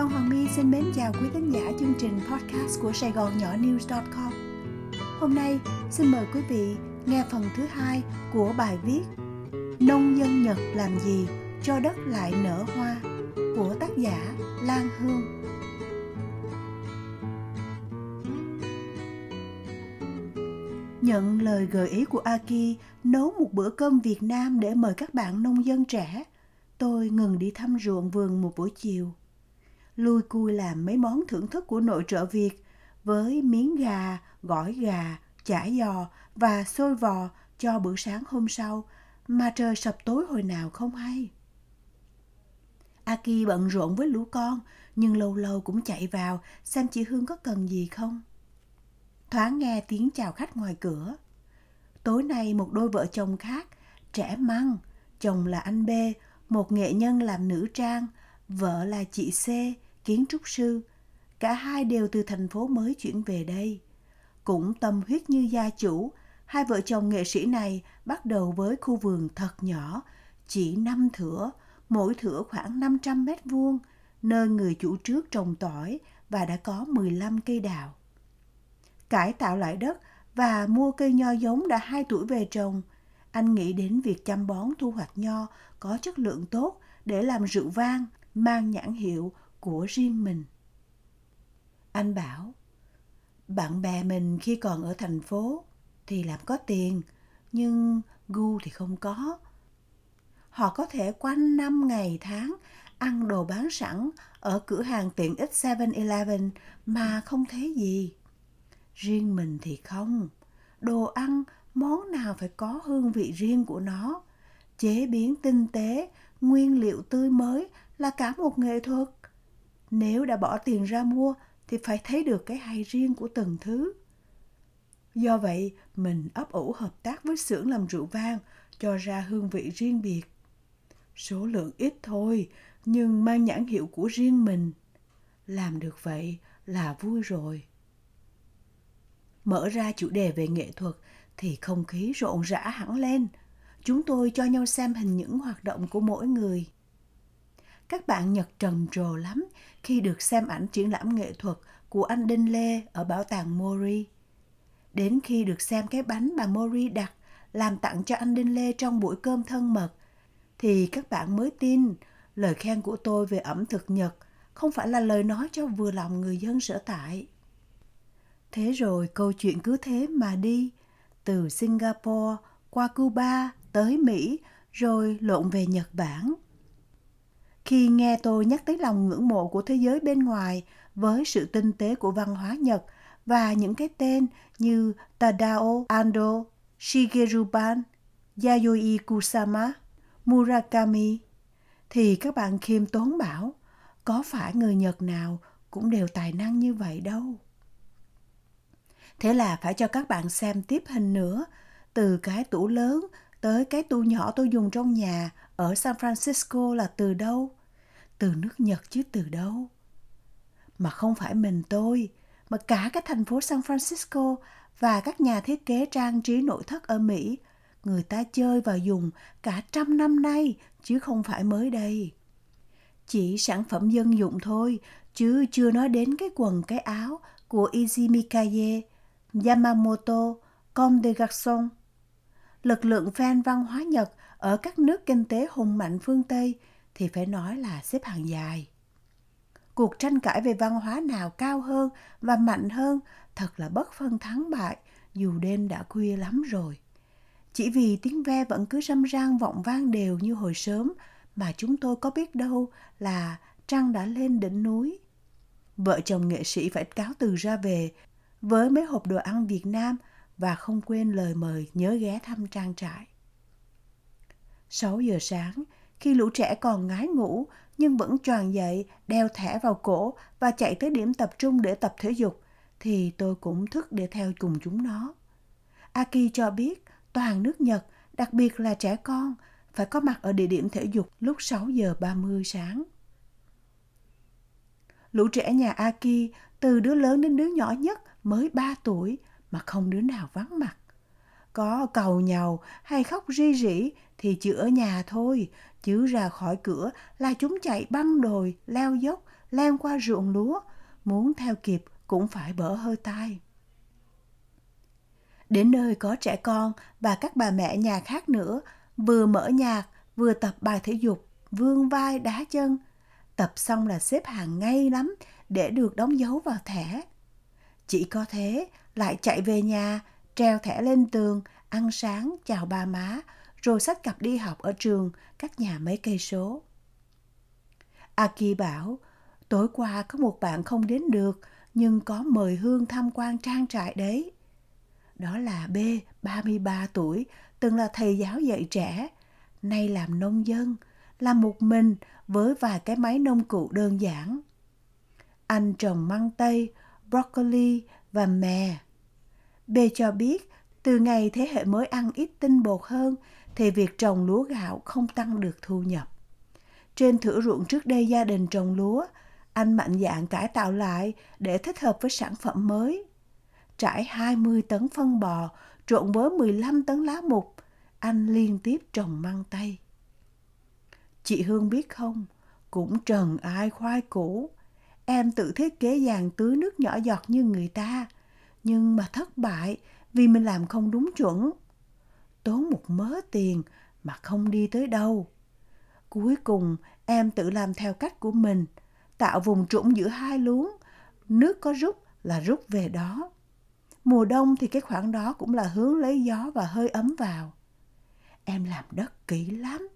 Phan Hoàng My xin mến chào quý thính giả chương trình podcast của Sài Gòn Nhỏ News.com. Hôm nay xin mời quý vị nghe phần thứ hai của bài viết Nông dân Nhật làm gì cho đất lại nở hoa của tác giả Lan Hương. Nhận lời gợi ý của Aki nấu một bữa cơm Việt Nam để mời các bạn nông dân trẻ, tôi ngừng đi thăm ruộng vườn một buổi chiều lui cui làm mấy món thưởng thức của nội trợ Việt với miếng gà, gỏi gà, chả giò và xôi vò cho bữa sáng hôm sau mà trời sập tối hồi nào không hay. Aki bận rộn với lũ con nhưng lâu lâu cũng chạy vào xem chị Hương có cần gì không. Thoáng nghe tiếng chào khách ngoài cửa. Tối nay một đôi vợ chồng khác, trẻ măng, chồng là anh B, một nghệ nhân làm nữ trang, vợ là chị C, kiến trúc sư. Cả hai đều từ thành phố mới chuyển về đây. Cũng tâm huyết như gia chủ, hai vợ chồng nghệ sĩ này bắt đầu với khu vườn thật nhỏ, chỉ năm thửa, mỗi thửa khoảng 500 mét vuông, nơi người chủ trước trồng tỏi và đã có 15 cây đào. Cải tạo lại đất và mua cây nho giống đã 2 tuổi về trồng, anh nghĩ đến việc chăm bón thu hoạch nho có chất lượng tốt để làm rượu vang, mang nhãn hiệu của riêng mình. Anh bảo, bạn bè mình khi còn ở thành phố thì làm có tiền, nhưng gu thì không có. Họ có thể quanh năm ngày tháng ăn đồ bán sẵn ở cửa hàng tiện ích 7-Eleven mà không thấy gì. Riêng mình thì không. Đồ ăn, món nào phải có hương vị riêng của nó. Chế biến tinh tế, nguyên liệu tươi mới là cả một nghệ thuật. Nếu đã bỏ tiền ra mua thì phải thấy được cái hay riêng của từng thứ. Do vậy, mình ấp ủ hợp tác với xưởng làm rượu vang cho ra hương vị riêng biệt. Số lượng ít thôi, nhưng mang nhãn hiệu của riêng mình. Làm được vậy là vui rồi. Mở ra chủ đề về nghệ thuật thì không khí rộn rã hẳn lên. Chúng tôi cho nhau xem hình những hoạt động của mỗi người. Các bạn Nhật trầm trồ lắm khi được xem ảnh triển lãm nghệ thuật của anh Đinh Lê ở bảo tàng Mori. Đến khi được xem cái bánh bà Mori đặt làm tặng cho anh Đinh Lê trong buổi cơm thân mật, thì các bạn mới tin lời khen của tôi về ẩm thực Nhật không phải là lời nói cho vừa lòng người dân sở tại. Thế rồi câu chuyện cứ thế mà đi, từ Singapore qua Cuba tới Mỹ rồi lộn về Nhật Bản. Khi nghe tôi nhắc tới lòng ngưỡng mộ của thế giới bên ngoài với sự tinh tế của văn hóa Nhật và những cái tên như Tadao Ando, Shigeru Ban, Yayoi Kusama, Murakami, thì các bạn khiêm tốn bảo, có phải người Nhật nào cũng đều tài năng như vậy đâu. Thế là phải cho các bạn xem tiếp hình nữa, từ cái tủ lớn tới cái tủ nhỏ tôi dùng trong nhà ở San Francisco là từ đâu? Từ nước Nhật chứ từ đâu? Mà không phải mình tôi, mà cả cái thành phố San Francisco và các nhà thiết kế trang trí nội thất ở Mỹ, người ta chơi và dùng cả trăm năm nay chứ không phải mới đây. Chỉ sản phẩm dân dụng thôi, chứ chưa nói đến cái quần cái áo của Izimikaye, Yamamoto, Comme des Garçons. Lực lượng fan văn hóa Nhật ở các nước kinh tế hùng mạnh phương Tây thì phải nói là xếp hàng dài. Cuộc tranh cãi về văn hóa nào cao hơn và mạnh hơn thật là bất phân thắng bại dù đêm đã khuya lắm rồi. Chỉ vì tiếng ve vẫn cứ râm ran vọng vang đều như hồi sớm mà chúng tôi có biết đâu là trăng đã lên đỉnh núi. Vợ chồng nghệ sĩ phải cáo từ ra về với mấy hộp đồ ăn Việt Nam và không quên lời mời nhớ ghé thăm trang trại. 6 giờ sáng, khi lũ trẻ còn ngái ngủ nhưng vẫn tròn dậy, đeo thẻ vào cổ và chạy tới điểm tập trung để tập thể dục, thì tôi cũng thức để theo cùng chúng nó. Aki cho biết toàn nước Nhật, đặc biệt là trẻ con, phải có mặt ở địa điểm thể dục lúc 6 giờ 30 sáng. Lũ trẻ nhà Aki, từ đứa lớn đến đứa nhỏ nhất mới 3 tuổi mà không đứa nào vắng mặt. Có cầu nhau hay khóc ri rỉ thì chỉ ở nhà thôi, chứ ra khỏi cửa là chúng chạy băng đồi, leo dốc, leo qua ruộng lúa, muốn theo kịp cũng phải bỡ hơi tai. Đến nơi có trẻ con và các bà mẹ nhà khác nữa, vừa mở nhạc, vừa tập bài thể dục, vương vai đá chân. Tập xong là xếp hàng ngay lắm để được đóng dấu vào thẻ. Chỉ có thế, lại chạy về nhà, treo thẻ lên tường, ăn sáng, chào ba má, rồi sách cặp đi học ở trường, cách nhà mấy cây số. Aki bảo, tối qua có một bạn không đến được, nhưng có mời Hương tham quan trang trại đấy. Đó là B, 33 tuổi, từng là thầy giáo dạy trẻ, nay làm nông dân, làm một mình với vài cái máy nông cụ đơn giản. Anh trồng măng tây, broccoli và mè. B cho biết, từ ngày thế hệ mới ăn ít tinh bột hơn, thì việc trồng lúa gạo không tăng được thu nhập. Trên thửa ruộng trước đây gia đình trồng lúa, anh mạnh dạn cải tạo lại để thích hợp với sản phẩm mới. Trải 20 tấn phân bò trộn với 15 tấn lá mục, anh liên tiếp trồng măng tây. Chị Hương biết không, cũng trần ai khoai củ. Em tự thiết kế dàn tưới nước nhỏ giọt như người ta, nhưng mà thất bại vì mình làm không đúng chuẩn. Tốn một mớ tiền mà không đi tới đâu. Cuối cùng em tự làm theo cách của mình, tạo vùng trũng giữa hai luống. Nước có rút là rút về đó. Mùa đông thì cái khoảng đó cũng là hướng lấy gió và hơi ấm vào. Em làm đất kỹ lắm,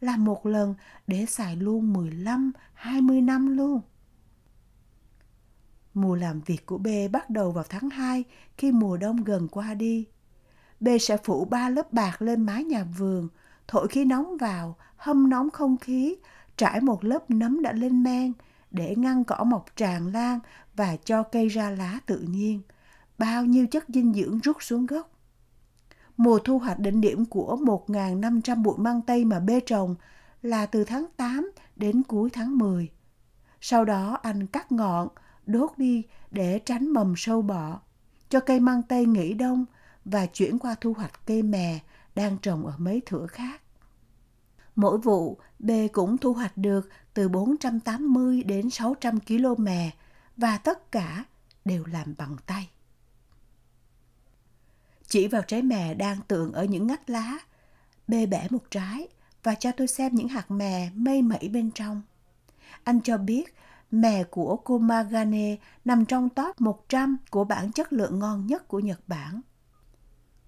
làm một lần để xài luôn 15, 20 năm luôn. Mùa làm việc của B bắt đầu vào tháng 2 khi mùa đông gần qua đi. B sẽ phủ ba lớp bạc lên mái nhà vườn, thổi khí nóng vào, hâm nóng không khí, trải một lớp nấm đã lên men để ngăn cỏ mọc tràn lan và cho cây ra lá tự nhiên. Bao nhiêu chất dinh dưỡng rút xuống gốc. Mùa thu hoạch đỉnh điểm của 1.500 bụi măng tây mà bê trồng là từ tháng 8 đến cuối tháng 10. Sau đó anh cắt ngọn, đốt đi để tránh mầm sâu bọ, cho cây măng tây nghỉ đông và chuyển qua thu hoạch cây mè đang trồng ở mấy thửa khác. Mỗi vụ, B cũng thu hoạch được từ 480 đến 600 kg mè và tất cả đều làm bằng tay. Chỉ vào trái mè đang tượng ở những ngách lá, B bẻ một trái và cho tôi xem những hạt mè mây mẩy bên trong. Anh cho biết mè của Komagane nằm trong top 100 của bảng chất lượng ngon nhất của Nhật Bản.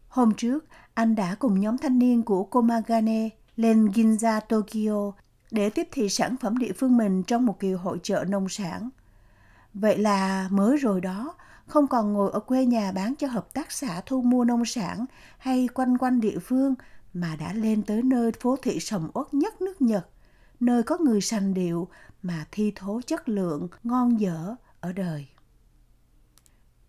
Hôm trước, anh đã cùng nhóm thanh niên của Komagane lên Ginza, Tokyo để tiếp thị sản phẩm địa phương mình trong một kỳ hội trợ nông sản. Vậy là mới rồi đó, không còn ngồi ở quê nhà bán cho hợp tác xã thu mua nông sản hay quanh quanh địa phương mà đã lên tới nơi phố thị sầm uất nhất nước Nhật, nơi có người sành điệu mà thi thố chất lượng ngon dở ở đời.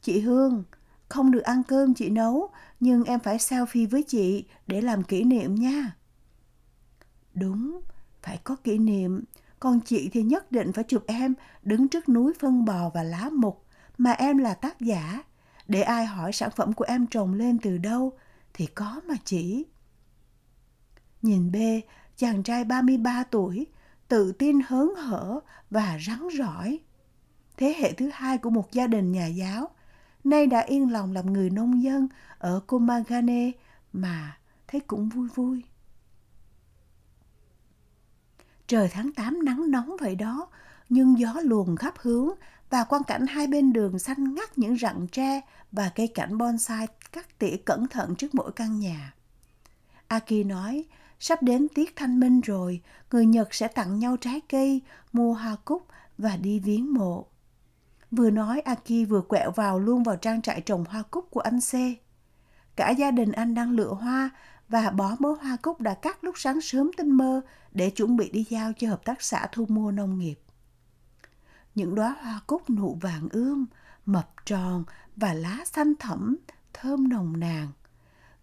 Chị Hương, không được ăn cơm chị nấu, nhưng em phải selfie với chị để làm kỷ niệm nha. Đúng, phải có kỷ niệm, còn chị thì nhất định phải chụp em đứng trước núi phân bò và lá mục mà em là tác giả. Để ai hỏi sản phẩm của em trồng lên từ đâu thì có mà chỉ. Nhìn B, chàng trai 33 tuổi, tự tin hớn hở và rắn rỏi. Thế hệ thứ hai của một gia đình nhà giáo, nay đã yên lòng làm người nông dân ở Komagane mà thấy cũng vui vui. Trời tháng 8 nắng nóng vậy đó, nhưng gió luồn khắp hướng và quang cảnh hai bên đường xanh ngắt những rặng tre và cây cảnh bonsai cắt tỉa cẩn thận trước mỗi căn nhà. Aki nói, sắp đến tiết thanh minh rồi, người Nhật sẽ tặng nhau trái cây, mua hoa cúc và đi viếng mộ. Vừa nói Aki vừa quẹo vào luôn vào trang trại trồng hoa cúc của anh C. Cả gia đình anh đang lựa hoa và bó mớ hoa cúc đã cắt lúc sáng sớm tinh mơ để chuẩn bị đi giao cho hợp tác xã thu mua nông nghiệp. Những đóa hoa cúc nụ vàng ươm, mập tròn và lá xanh thẫm, thơm nồng nàn.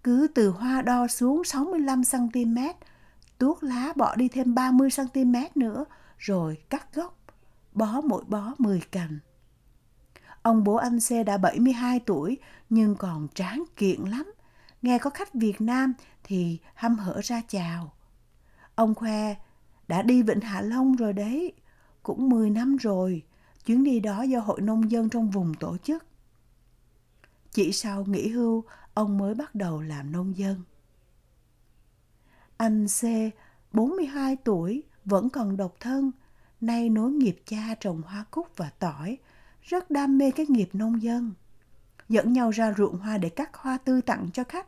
Cứ từ hoa đo xuống 65cm, tuốt lá bỏ đi thêm 30cm nữa, rồi cắt gốc, bó mỗi bó 10 cành. Ông bố anh xe đã 72 tuổi nhưng còn tráng kiện lắm. Nghe có khách Việt Nam thì hăm hở ra chào. Ông khoe, đã đi Vịnh Hạ Long rồi đấy. cũng 10 năm rồi. Chuyến đi đó do Hội Nông dân trong vùng tổ chức. Chỉ sau nghỉ hưu, ông mới bắt đầu làm nông dân. Anh C, 42 tuổi, vẫn còn độc thân, nay nối nghiệp cha trồng hoa cúc và tỏi, rất đam mê cái nghiệp nông dân. Dẫn nhau ra ruộng hoa để cắt hoa tươi tặng cho khách.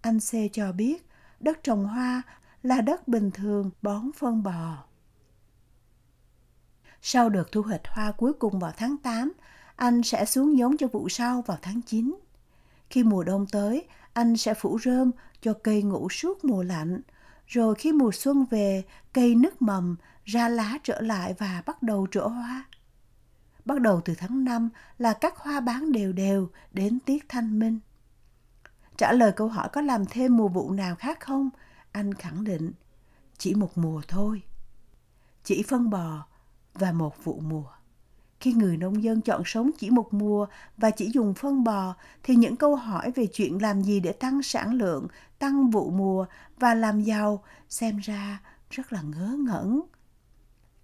Anh C cho biết đất trồng hoa là đất bình thường bón phân bò. Sau đợt thu hoạch hoa cuối cùng vào tháng 8, anh sẽ xuống giống cho vụ sau vào tháng 9. Khi mùa đông tới, anh sẽ phủ rơm cho cây ngủ suốt mùa lạnh. Rồi khi mùa xuân về, cây nứt mầm, ra lá trở lại và bắt đầu trổ hoa. Bắt đầu từ tháng 5 là các hoa bán đều đều đến tiết thanh minh. Trả lời câu hỏi có làm thêm mùa vụ nào khác không? Anh khẳng định, chỉ một mùa thôi. Chỉ phân bò và một vụ mùa. Khi người nông dân chọn sống chỉ một mùa và chỉ dùng phân bò, thì những câu hỏi về chuyện làm gì để tăng sản lượng, tăng vụ mùa và làm giàu xem ra rất là ngớ ngẩn.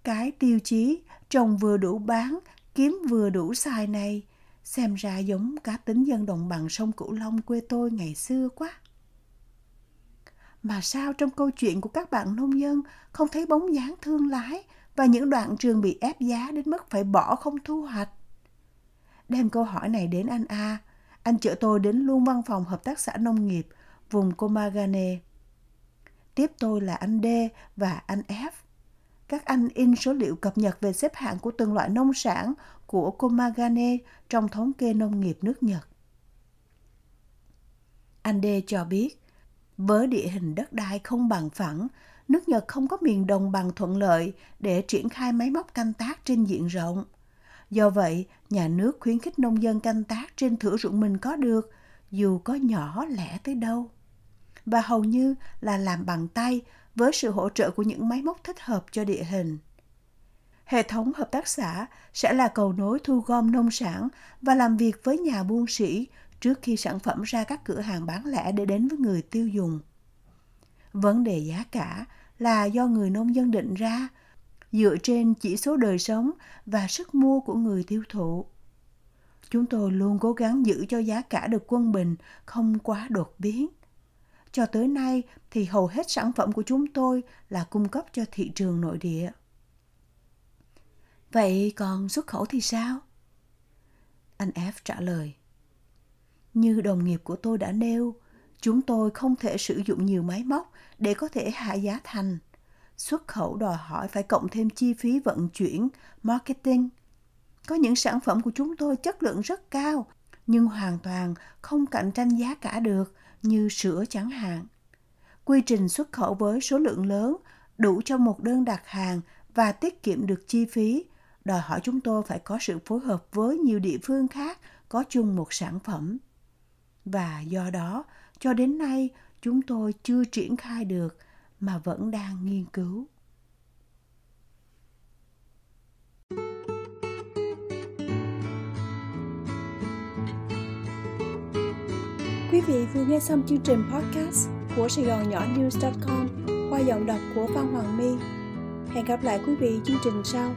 Cái tiêu chí trồng vừa đủ bán, kiếm vừa đủ xài này xem ra giống cá tính dân đồng bằng sông Cửu Long quê tôi ngày xưa quá. Mà sao trong câu chuyện của các bạn nông dân không thấy bóng dáng thương lái và những đoạn trường bị ép giá đến mức phải bỏ không thu hoạch? Đem câu hỏi này đến anh A, anh chở tôi đến luôn văn phòng hợp tác xã nông nghiệp vùng Komagane. Tiếp tôi là anh D và anh F. Các anh in số liệu cập nhật về xếp hạng của từng loại nông sản của Komagane trong thống kê nông nghiệp nước Nhật. Anh D cho biết, với địa hình đất đai không bằng phẳng, nước Nhật không có miền đồng bằng thuận lợi để triển khai máy móc canh tác trên diện rộng. Do vậy, nhà nước khuyến khích nông dân canh tác trên thửa ruộng mình có được, dù có nhỏ lẻ tới đâu. Và hầu như là làm bằng tay với sự hỗ trợ của những máy móc thích hợp cho địa hình. Hệ thống hợp tác xã sẽ là cầu nối thu gom nông sản và làm việc với nhà buôn sĩ trước khi sản phẩm ra các cửa hàng bán lẻ để đến với người tiêu dùng. Vấn đề giá cả là do người nông dân định ra dựa trên chỉ số đời sống và sức mua của người tiêu thụ. Chúng tôi luôn cố gắng giữ cho giá cả được quân bình, không quá đột biến. Cho tới nay thì hầu hết sản phẩm của chúng tôi là cung cấp cho thị trường nội địa. Vậy còn xuất khẩu thì sao? Anh F trả lời. Như đồng nghiệp của tôi đã nêu, chúng tôi không thể sử dụng nhiều máy móc để có thể hạ giá thành. Xuất khẩu đòi hỏi phải cộng thêm chi phí vận chuyển, marketing. Có những sản phẩm của chúng tôi chất lượng rất cao, nhưng hoàn toàn không cạnh tranh giá cả được như sữa chẳng hạn. Quy trình xuất khẩu với số lượng lớn đủ cho một đơn đặt hàng và tiết kiệm được chi phí đòi hỏi chúng tôi phải có sự phối hợp với nhiều địa phương khác có chung một sản phẩm. Và do đó, cho đến nay, chúng tôi chưa triển khai được mà vẫn đang nghiên cứu. Quý vị vừa nghe xong chương trình podcast của Sài Gòn Nhỏ News.com qua giọng đọc của Phan Hoàng My. Hẹn gặp lại quý vị chương trình sau.